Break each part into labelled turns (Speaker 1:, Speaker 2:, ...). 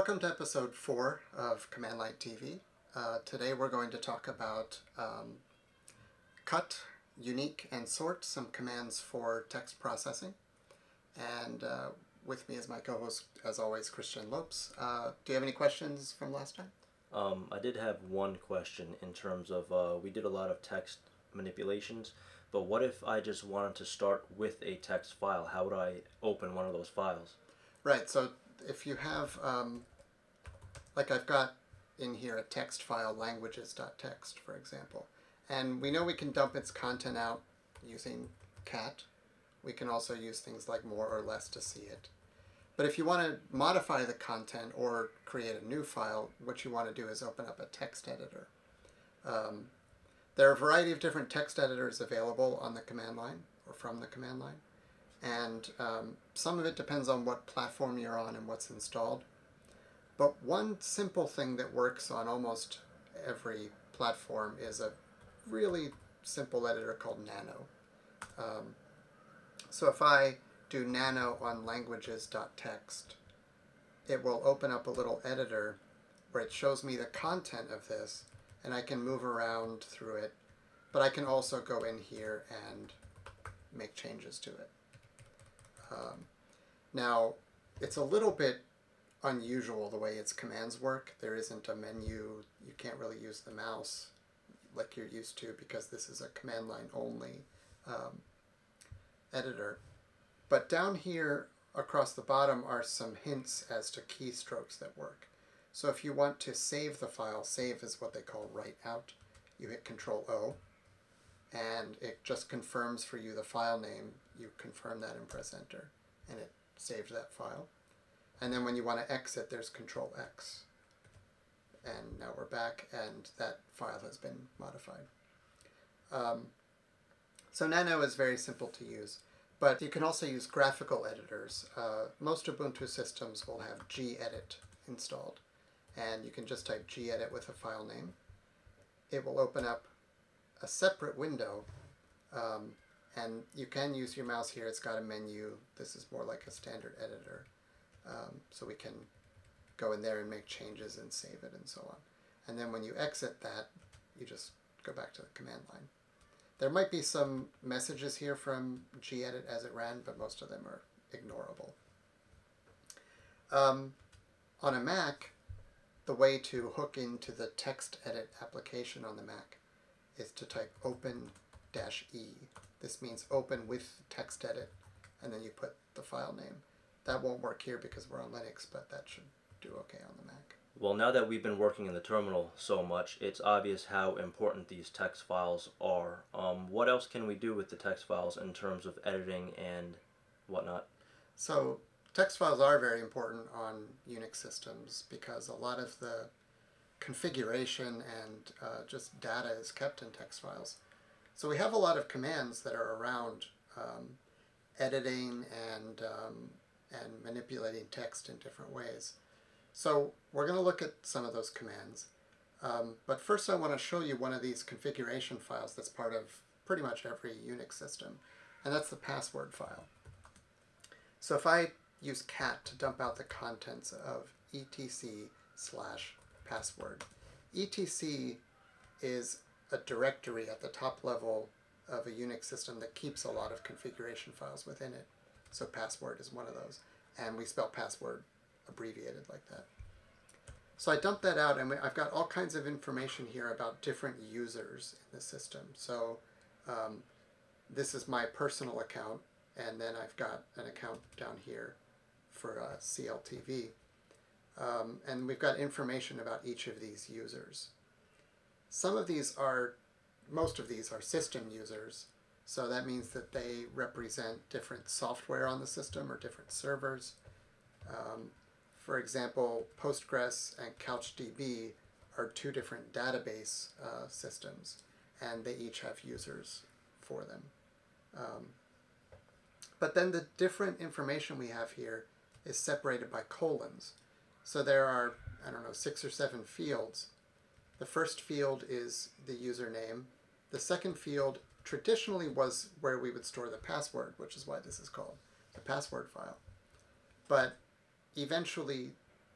Speaker 1: Welcome to episode four of Command Line TV. Uh, today we're going to talk about um, cut, unique, and sort, some commands for text processing. And uh, with me is my co-host, as always, Christian Lopes. Uh, do you have any questions from last time?
Speaker 2: Um, I did have one question in terms of uh, we did a lot of text manipulations, but what if I just wanted to start with a text file? How would I open one of those files?
Speaker 1: Right, so if you have, um, like I've got in here a text file, languages.txt, for example. And we know we can dump its content out using cat. We can also use things like more or less to see it. But if you want to modify the content or create a new file, what you want to do is open up a text editor. Um, there are a variety of different text editors available on the command line or from the command line and um, some of it depends on what platform you're on and what's installed. But one simple thing that works on almost every platform is a really simple editor called Nano. Um, so if I do Nano on languages.txt, it will open up a little editor where it shows me the content of this and I can move around through it, but I can also go in here and make changes to it. Um, now, it's a little bit unusual the way its commands work. There isn't a menu. You can't really use the mouse like you're used to because this is a command line only um, editor. But down here across the bottom are some hints as to keystrokes that work. So if you want to save the file, save is what they call write out. You hit Control O and it just confirms for you the file name. You confirm that and press enter, and it saved that file. And then when you want to exit, there's Control X. And now we're back, and that file has been modified. Um, so Nano is very simple to use, but you can also use graphical editors. Uh, most Ubuntu systems will have gedit installed, and you can just type gedit with a file name. It will open up a separate window. Um, and you can use your mouse here. It's got a menu. This is more like a standard editor. Um, so we can go in there and make changes and save it and so on. And then when you exit that, you just go back to the command line. There might be some messages here from gedit as it ran, but most of them are ignorable. Um, on a Mac, the way to hook into the TextEdit application on the Mac is to type open dash E. This means open with TextEdit, and then you put the file name. That won't work here because we're on Linux, but that should do okay on the Mac.
Speaker 2: Well, now that we've been working in the terminal so much, it's obvious how important these text files are. Um, what else can we do with the text files in terms of editing and whatnot?
Speaker 1: So text files are very important on Unix systems because a lot of the configuration and uh, just data is kept in text files. So we have a lot of commands that are around um, editing and, um, and manipulating text in different ways. So we're going to look at some of those commands. Um, but first I want to show you one of these configuration files that's part of pretty much every Unix system, and that's the password file. So if I use cat to dump out the contents of etc slash password. etc is a directory at the top level of a Unix system that keeps a lot of configuration files within it. So password is one of those. And we spell password abbreviated like that. So I dumped that out and I've got all kinds of information here about different users in the system. So um, this is my personal account and then I've got an account down here for uh, CLTV. Um, and we've got information about each of these users. Some of these are, most of these are system users, so that means that they represent different software on the system or different servers. Um, for example, Postgres and CouchDB are two different database uh, systems, and they each have users for them. Um, but then the different information we have here is separated by colons. So there are, I don't know, six or seven fields. The first field is the username. The second field traditionally was where we would store the password, which is why this is called the password file. But eventually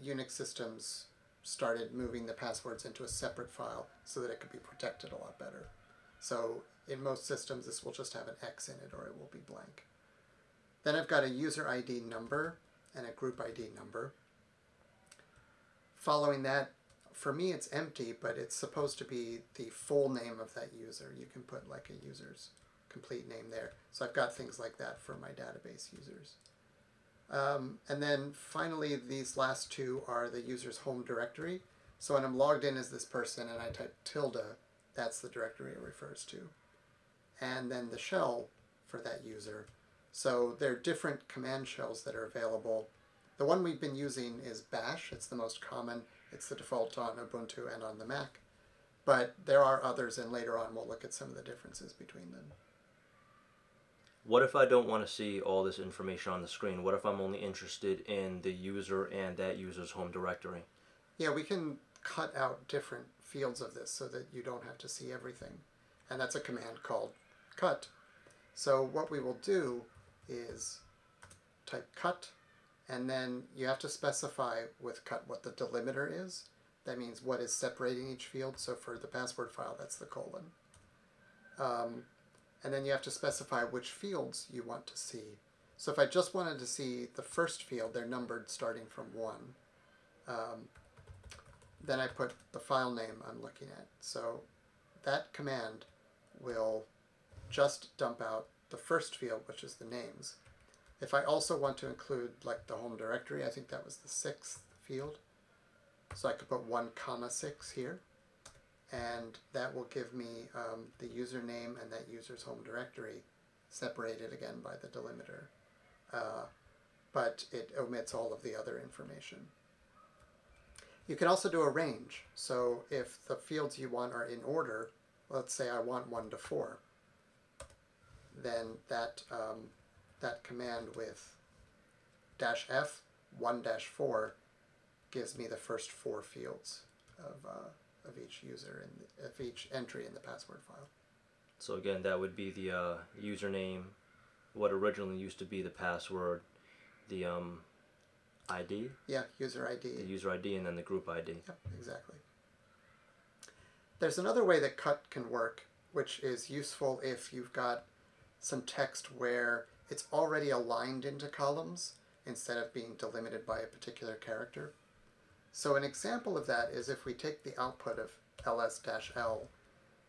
Speaker 1: Unix systems started moving the passwords into a separate file so that it could be protected a lot better. So in most systems, this will just have an X in it or it will be blank. Then I've got a user ID number and a group ID number. Following that, for me it's empty, but it's supposed to be the full name of that user. You can put like a user's complete name there. So I've got things like that for my database users. Um, and then finally, these last two are the user's home directory. So when I'm logged in as this person and I type tilde, that's the directory it refers to. And then the shell for that user. So there are different command shells that are available. The one we've been using is bash. It's the most common. It's the default on Ubuntu and on the Mac. But there are others, and later on we'll look at some of the differences between them.
Speaker 2: What if I don't want to see all this information on the screen? What if I'm only interested in the user and that user's home directory?
Speaker 1: Yeah, we can cut out different fields of this so that you don't have to see everything. And that's a command called cut. So what we will do is type cut, and then you have to specify with cut what the delimiter is. That means what is separating each field. So for the password file, that's the colon. Um, and then you have to specify which fields you want to see. So if I just wanted to see the first field, they're numbered starting from 1. Um, then I put the file name I'm looking at. So that command will just dump out the first field, which is the names. If I also want to include like the home directory, I think that was the sixth field. So I could put 1 comma 6 here and that will give me um, the username and that user's home directory separated again by the delimiter. Uh, but it omits all of the other information. You can also do a range. So if the fields you want are in order, let's say I want 1 to 4, then that, um, that command with dash f 1 dash 4 gives me the first four fields of, uh, of each user and of each entry in the password file.
Speaker 2: So again, that would be the uh, username, what originally used to be the password, the um, ID,
Speaker 1: Yeah, user ID.
Speaker 2: the user ID, and then the group ID.
Speaker 1: Yep, exactly. There's another way that cut can work, which is useful if you've got some text where it's already aligned into columns instead of being delimited by a particular character. So an example of that is if we take the output of ls-l,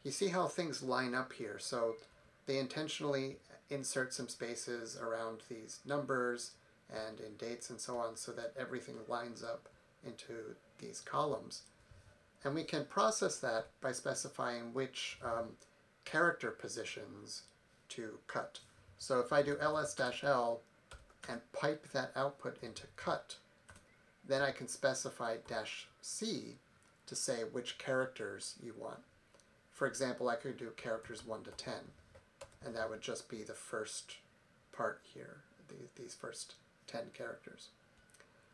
Speaker 1: you see how things line up here. So they intentionally insert some spaces around these numbers and in dates and so on so that everything lines up into these columns. And we can process that by specifying which um, character positions to cut. So if I do ls-l and pipe that output into cut, then I can specify dash C to say which characters you want. For example, I could do characters 1 to 10, and that would just be the first part here, the, these first 10 characters.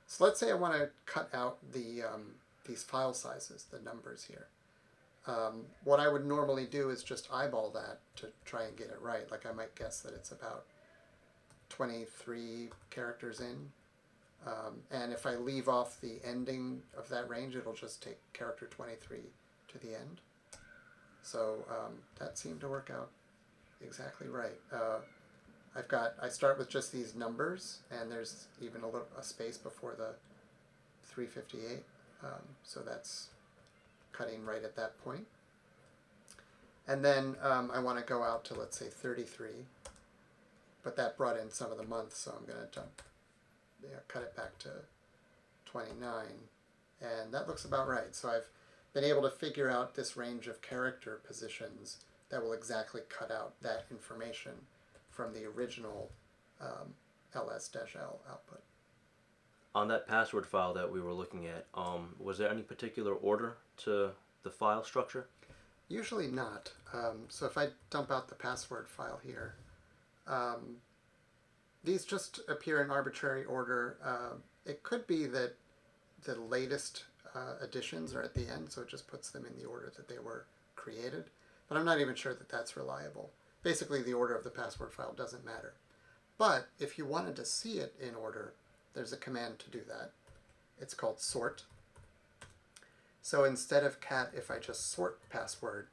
Speaker 1: So let's say I want to cut out the um, these file sizes, the numbers here. Um, what I would normally do is just eyeball that to try and get it right. Like I might guess that it's about 23 characters in. Um, and if I leave off the ending of that range, it'll just take character 23 to the end. So um, that seemed to work out exactly right. Uh, I've got, I start with just these numbers, and there's even a little a space before the 358. Um, so that's cutting right at that point. And then um, I want to go out to, let's say, 33. But that brought in some of the months, so I'm going to cut it back to 29. And that looks about right. So I've been able to figure out this range of character positions that will exactly cut out that information from the original um, ls-l output.
Speaker 2: On that password file that we were looking at, um, was there any particular order to the file structure?
Speaker 1: Usually not. Um, so if I dump out the password file here, um, these just appear in arbitrary order. Uh, it could be that the latest uh, additions are at the end, so it just puts them in the order that they were created. But I'm not even sure that that's reliable. Basically, the order of the password file doesn't matter. But if you wanted to see it in order, there's a command to do that. it's called sort. So instead of cat, if I just sort password,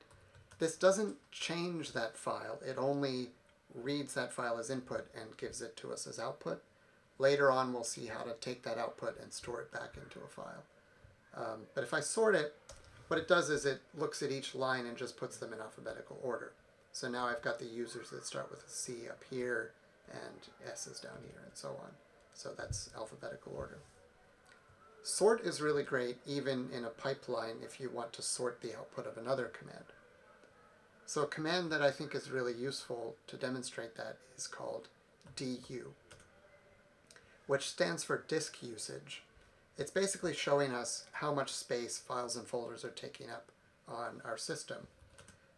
Speaker 1: this doesn't change that file. It only reads that file as input and gives it to us as output. Later on, we'll see how to take that output and store it back into a file. Um, but if I sort it, what it does is it looks at each line and just puts them in alphabetical order. So now I've got the users that start with a C up here and S is down here and so on. So that's alphabetical order. Sort is really great even in a pipeline if you want to sort the output of another command. So a command that I think is really useful to demonstrate that is called du, which stands for disk usage. It's basically showing us how much space files and folders are taking up on our system.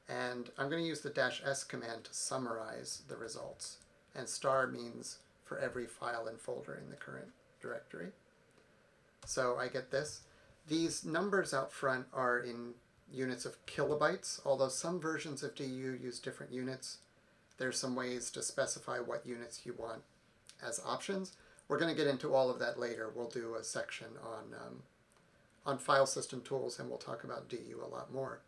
Speaker 1: And I'm going to use the dash s command to summarize the results. And star means for every file and folder in the current directory. So I get this. These numbers out front are in units of kilobytes, although some versions of DU use different units. There's some ways to specify what units you want as options. We're going to get into all of that later. We'll do a section on, um, on file system tools and we'll talk about DU a lot more.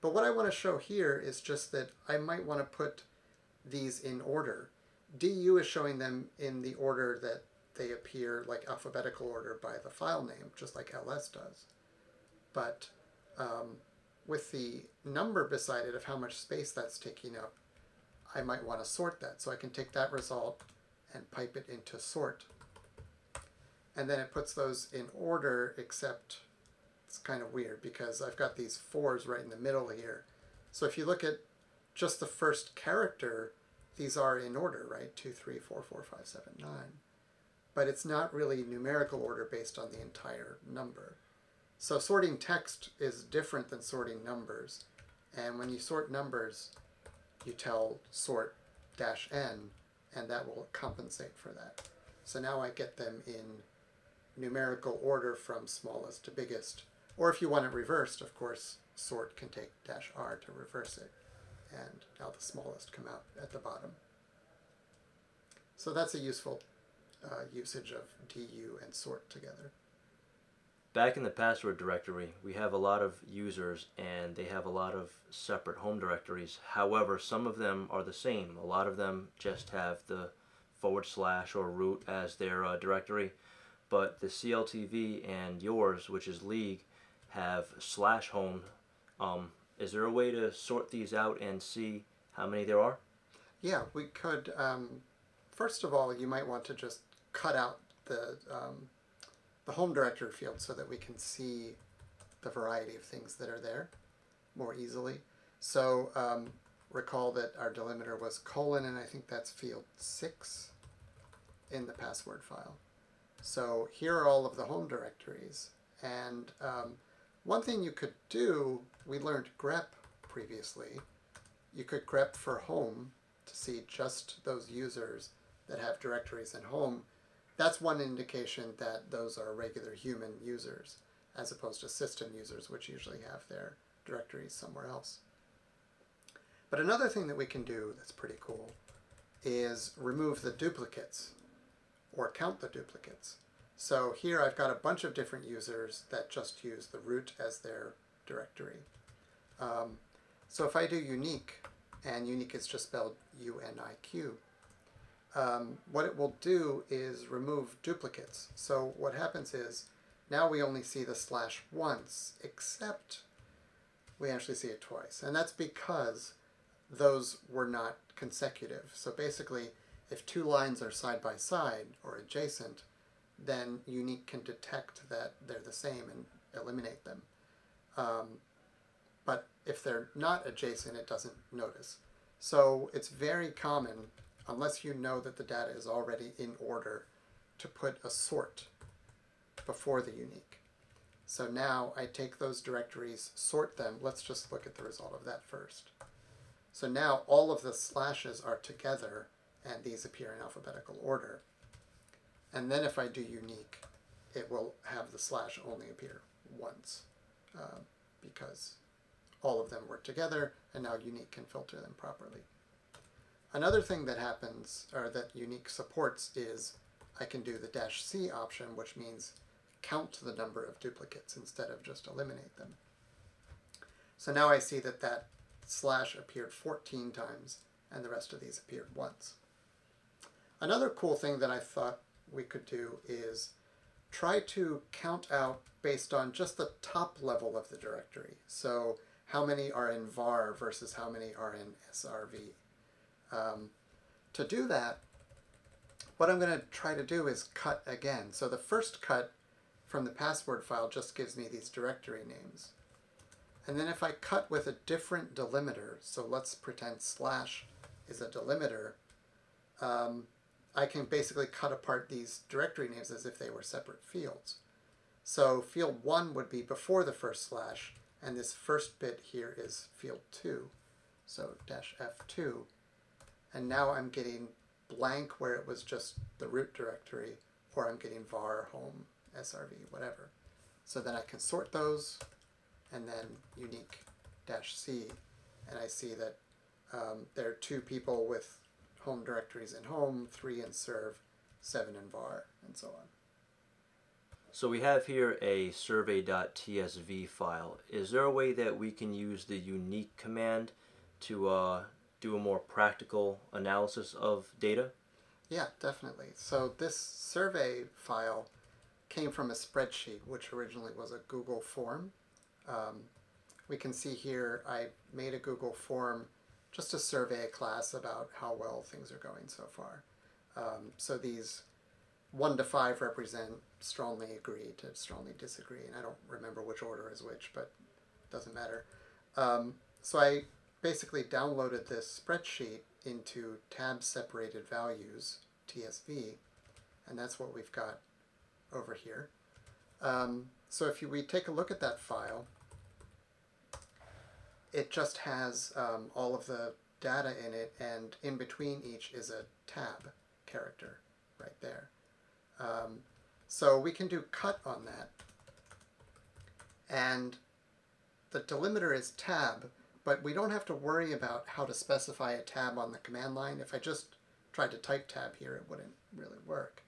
Speaker 1: But what I want to show here is just that I might want to put these in order. DU is showing them in the order that they appear, like alphabetical order by the file name, just like ls does. But um, with the number beside it of how much space that's taking up, I might want to sort that. So I can take that result and pipe it into sort. And then it puts those in order, except it's kind of weird because I've got these fours right in the middle here. So if you look at just the first character, these are in order, right? Two, three, four, four, five, seven, nine. But it's not really numerical order based on the entire number. So sorting text is different than sorting numbers. And when you sort numbers, you tell sort dash n, and that will compensate for that. So now I get them in numerical order from smallest to biggest. Or if you want it reversed, of course, sort can take dash r to reverse it. And now the smallest come out at the bottom. So that's a useful uh, usage of du and sort together.
Speaker 2: Back in the password directory, we have a lot of users and they have a lot of separate home directories. However, some of them are the same. A lot of them just have the forward slash or root as their uh, directory. But the CLTV and yours, which is League, have slash home. Um, is there a way to sort these out and see how many there are?
Speaker 1: Yeah, we could. Um, first of all, you might want to just cut out the um, the home directory field so that we can see the variety of things that are there more easily. So um, recall that our delimiter was colon, and I think that's field six in the password file. So here are all of the home directories. And um, one thing you could do, we learned grep previously. You could grep for home to see just those users that have directories in home that's one indication that those are regular human users as opposed to system users, which usually have their directories somewhere else. But another thing that we can do that's pretty cool is remove the duplicates or count the duplicates. So here I've got a bunch of different users that just use the root as their directory. Um, so if I do unique, and unique is just spelled U-N-I-Q, um, what it will do is remove duplicates. So what happens is now we only see the slash once, except we actually see it twice. And that's because those were not consecutive. So basically, if two lines are side by side or adjacent, then unique can detect that they're the same and eliminate them. Um, but if they're not adjacent, it doesn't notice. So it's very common unless you know that the data is already in order, to put a sort before the unique. So now I take those directories, sort them. Let's just look at the result of that first. So now all of the slashes are together and these appear in alphabetical order. And then if I do unique, it will have the slash only appear once uh, because all of them work together and now unique can filter them properly. Another thing that happens, or that Unique supports, is I can do the dash C option, which means count the number of duplicates instead of just eliminate them. So now I see that that slash appeared 14 times and the rest of these appeared once. Another cool thing that I thought we could do is try to count out based on just the top level of the directory. So how many are in var versus how many are in srv. Um, to do that, what I'm going to try to do is cut again. So the first cut from the password file just gives me these directory names. And then if I cut with a different delimiter, so let's pretend slash is a delimiter, um, I can basically cut apart these directory names as if they were separate fields. So field 1 would be before the first slash, and this first bit here is field 2. So dash F2. And now I'm getting blank where it was just the root directory, or I'm getting var, home, srv, whatever. So then I can sort those, and then unique dash C, and I see that um, there are two people with home directories in home, three in serve, seven in var, and so on.
Speaker 2: So we have here a survey.tsv file. Is there a way that we can use the unique command to uh, do a more practical analysis of data?
Speaker 1: Yeah, definitely. So this survey file came from a spreadsheet, which originally was a Google form. Um, we can see here I made a Google form just to survey a class about how well things are going so far. Um, so these one to five represent strongly agree to strongly disagree, and I don't remember which order is which, but it doesn't matter. Um, so I basically downloaded this spreadsheet into tab separated values, TSV, and that's what we've got over here. Um, so if you, we take a look at that file, it just has um, all of the data in it, and in between each is a tab character right there. Um, so we can do cut on that. And the delimiter is tab, but we don't have to worry about how to specify a tab on the command line. If I just tried to type tab here, it wouldn't really work.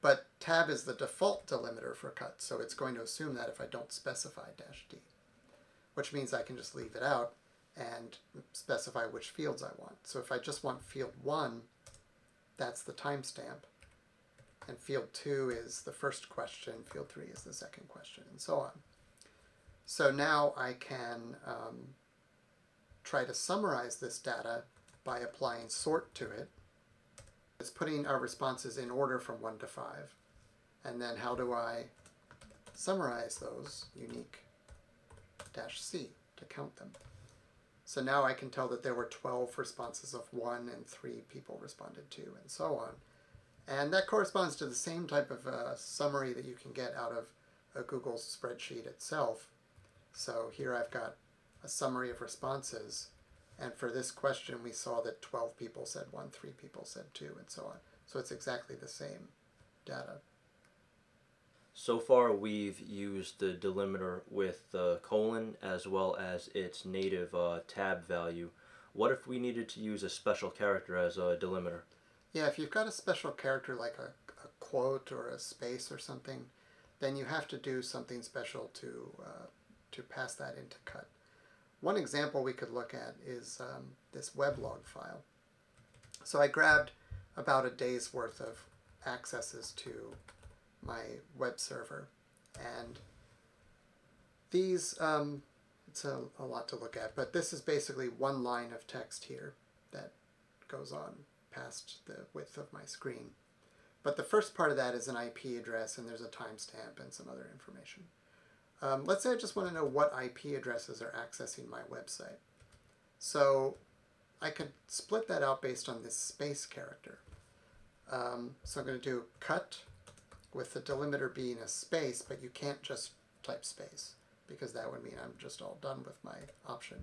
Speaker 1: But tab is the default delimiter for cut, so it's going to assume that if I don't specify dash D, which means I can just leave it out and specify which fields I want. So if I just want field 1, that's the timestamp and field two is the first question, field three is the second question, and so on. So now I can um, try to summarize this data by applying sort to it. It's putting our responses in order from 1 to 5. And then how do I summarize those? Unique dash C to count them. So now I can tell that there were 12 responses of 1 and 3 people responded to, and so on. And that corresponds to the same type of uh, summary that you can get out of a Google spreadsheet itself. So here I've got a summary of responses. And for this question, we saw that 12 people said 1, 3 people said 2, and so on. So it's exactly the same data.
Speaker 2: So far, we've used the delimiter with the colon as well as its native uh, tab value. What if we needed to use a special character as a delimiter?
Speaker 1: Yeah, if you've got a special character like a, a quote or a space or something, then you have to do something special to uh, to pass that into cut. One example we could look at is um, this weblog file. So I grabbed about a day's worth of accesses to my web server, and these um, it's a, a lot to look at, but this is basically one line of text here that goes on past the width of my screen. But the first part of that is an IP address, and there's a timestamp and some other information. Um, let's say I just want to know what IP addresses are accessing my website. So I could split that out based on this space character. Um, so I'm going to do cut with the delimiter being a space, but you can't just type space because that would mean I'm just all done with my option.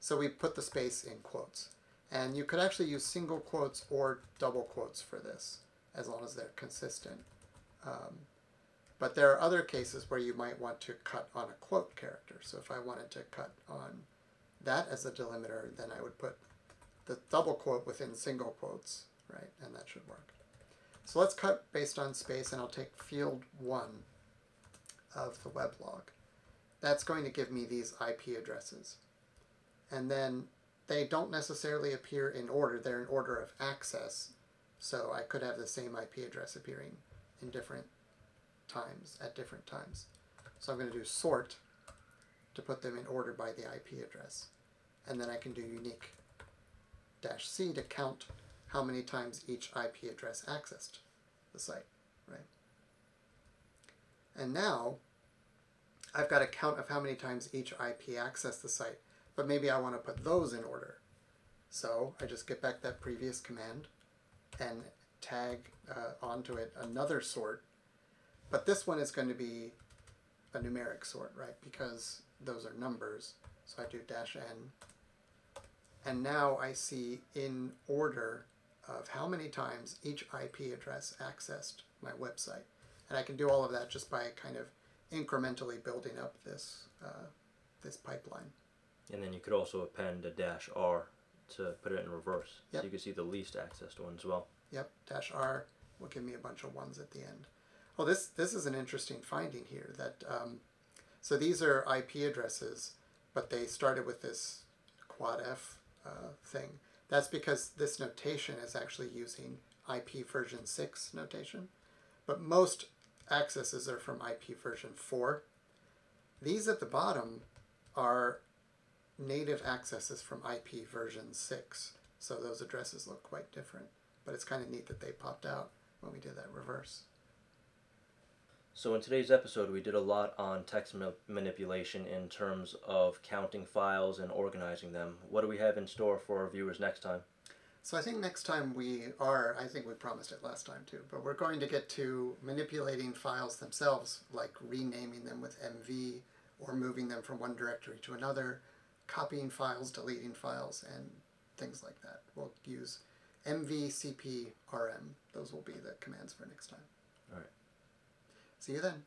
Speaker 1: So we put the space in quotes. And you could actually use single quotes or double quotes for this, as long as they're consistent. Um, but there are other cases where you might want to cut on a quote character. So if I wanted to cut on that as a delimiter, then I would put the double quote within single quotes, right? And that should work. So let's cut based on space, and I'll take field 1 of the weblog. That's going to give me these IP addresses. And then they don't necessarily appear in order, they're in order of access. So I could have the same IP address appearing in different times, at different times. So I'm going to do sort to put them in order by the IP address. And then I can do unique dash C to count how many times each IP address accessed the site, right? And now I've got a count of how many times each IP accessed the site, but maybe I want to put those in order. So I just get back that previous command and tag uh, onto it another sort, but this one is going to be a numeric sort, right? Because those are numbers. So I do dash n. And now I see in order of how many times each IP address accessed my website. And I can do all of that just by kind of incrementally building up this, uh, this pipeline.
Speaker 2: And then you could also append a dash R to put it in reverse.
Speaker 1: Yep.
Speaker 2: So you can see the least accessed one as well.
Speaker 1: Yep, dash R will give me a bunch of ones at the end. Well, this, this is an interesting finding here that, um, so these are IP addresses, but they started with this quad F uh, thing. That's because this notation is actually using IP version 6 notation, but most accesses are from IP version 4. These at the bottom are native accesses from IP version 6, so those addresses look quite different. But it's kind of neat that they popped out when we did that reverse.
Speaker 2: So in today's episode, we did a lot on text ma- manipulation in terms of counting files and organizing them. What do we have in store for our viewers next time?
Speaker 1: So I think next time we are, I think we promised it last time too, but we're going to get to manipulating files themselves, like renaming them with MV or moving them from one directory to another, copying files, deleting files, and things like that. We'll use MV, CP, RM. Those will be the commands for next time.
Speaker 2: All right.
Speaker 1: See you then.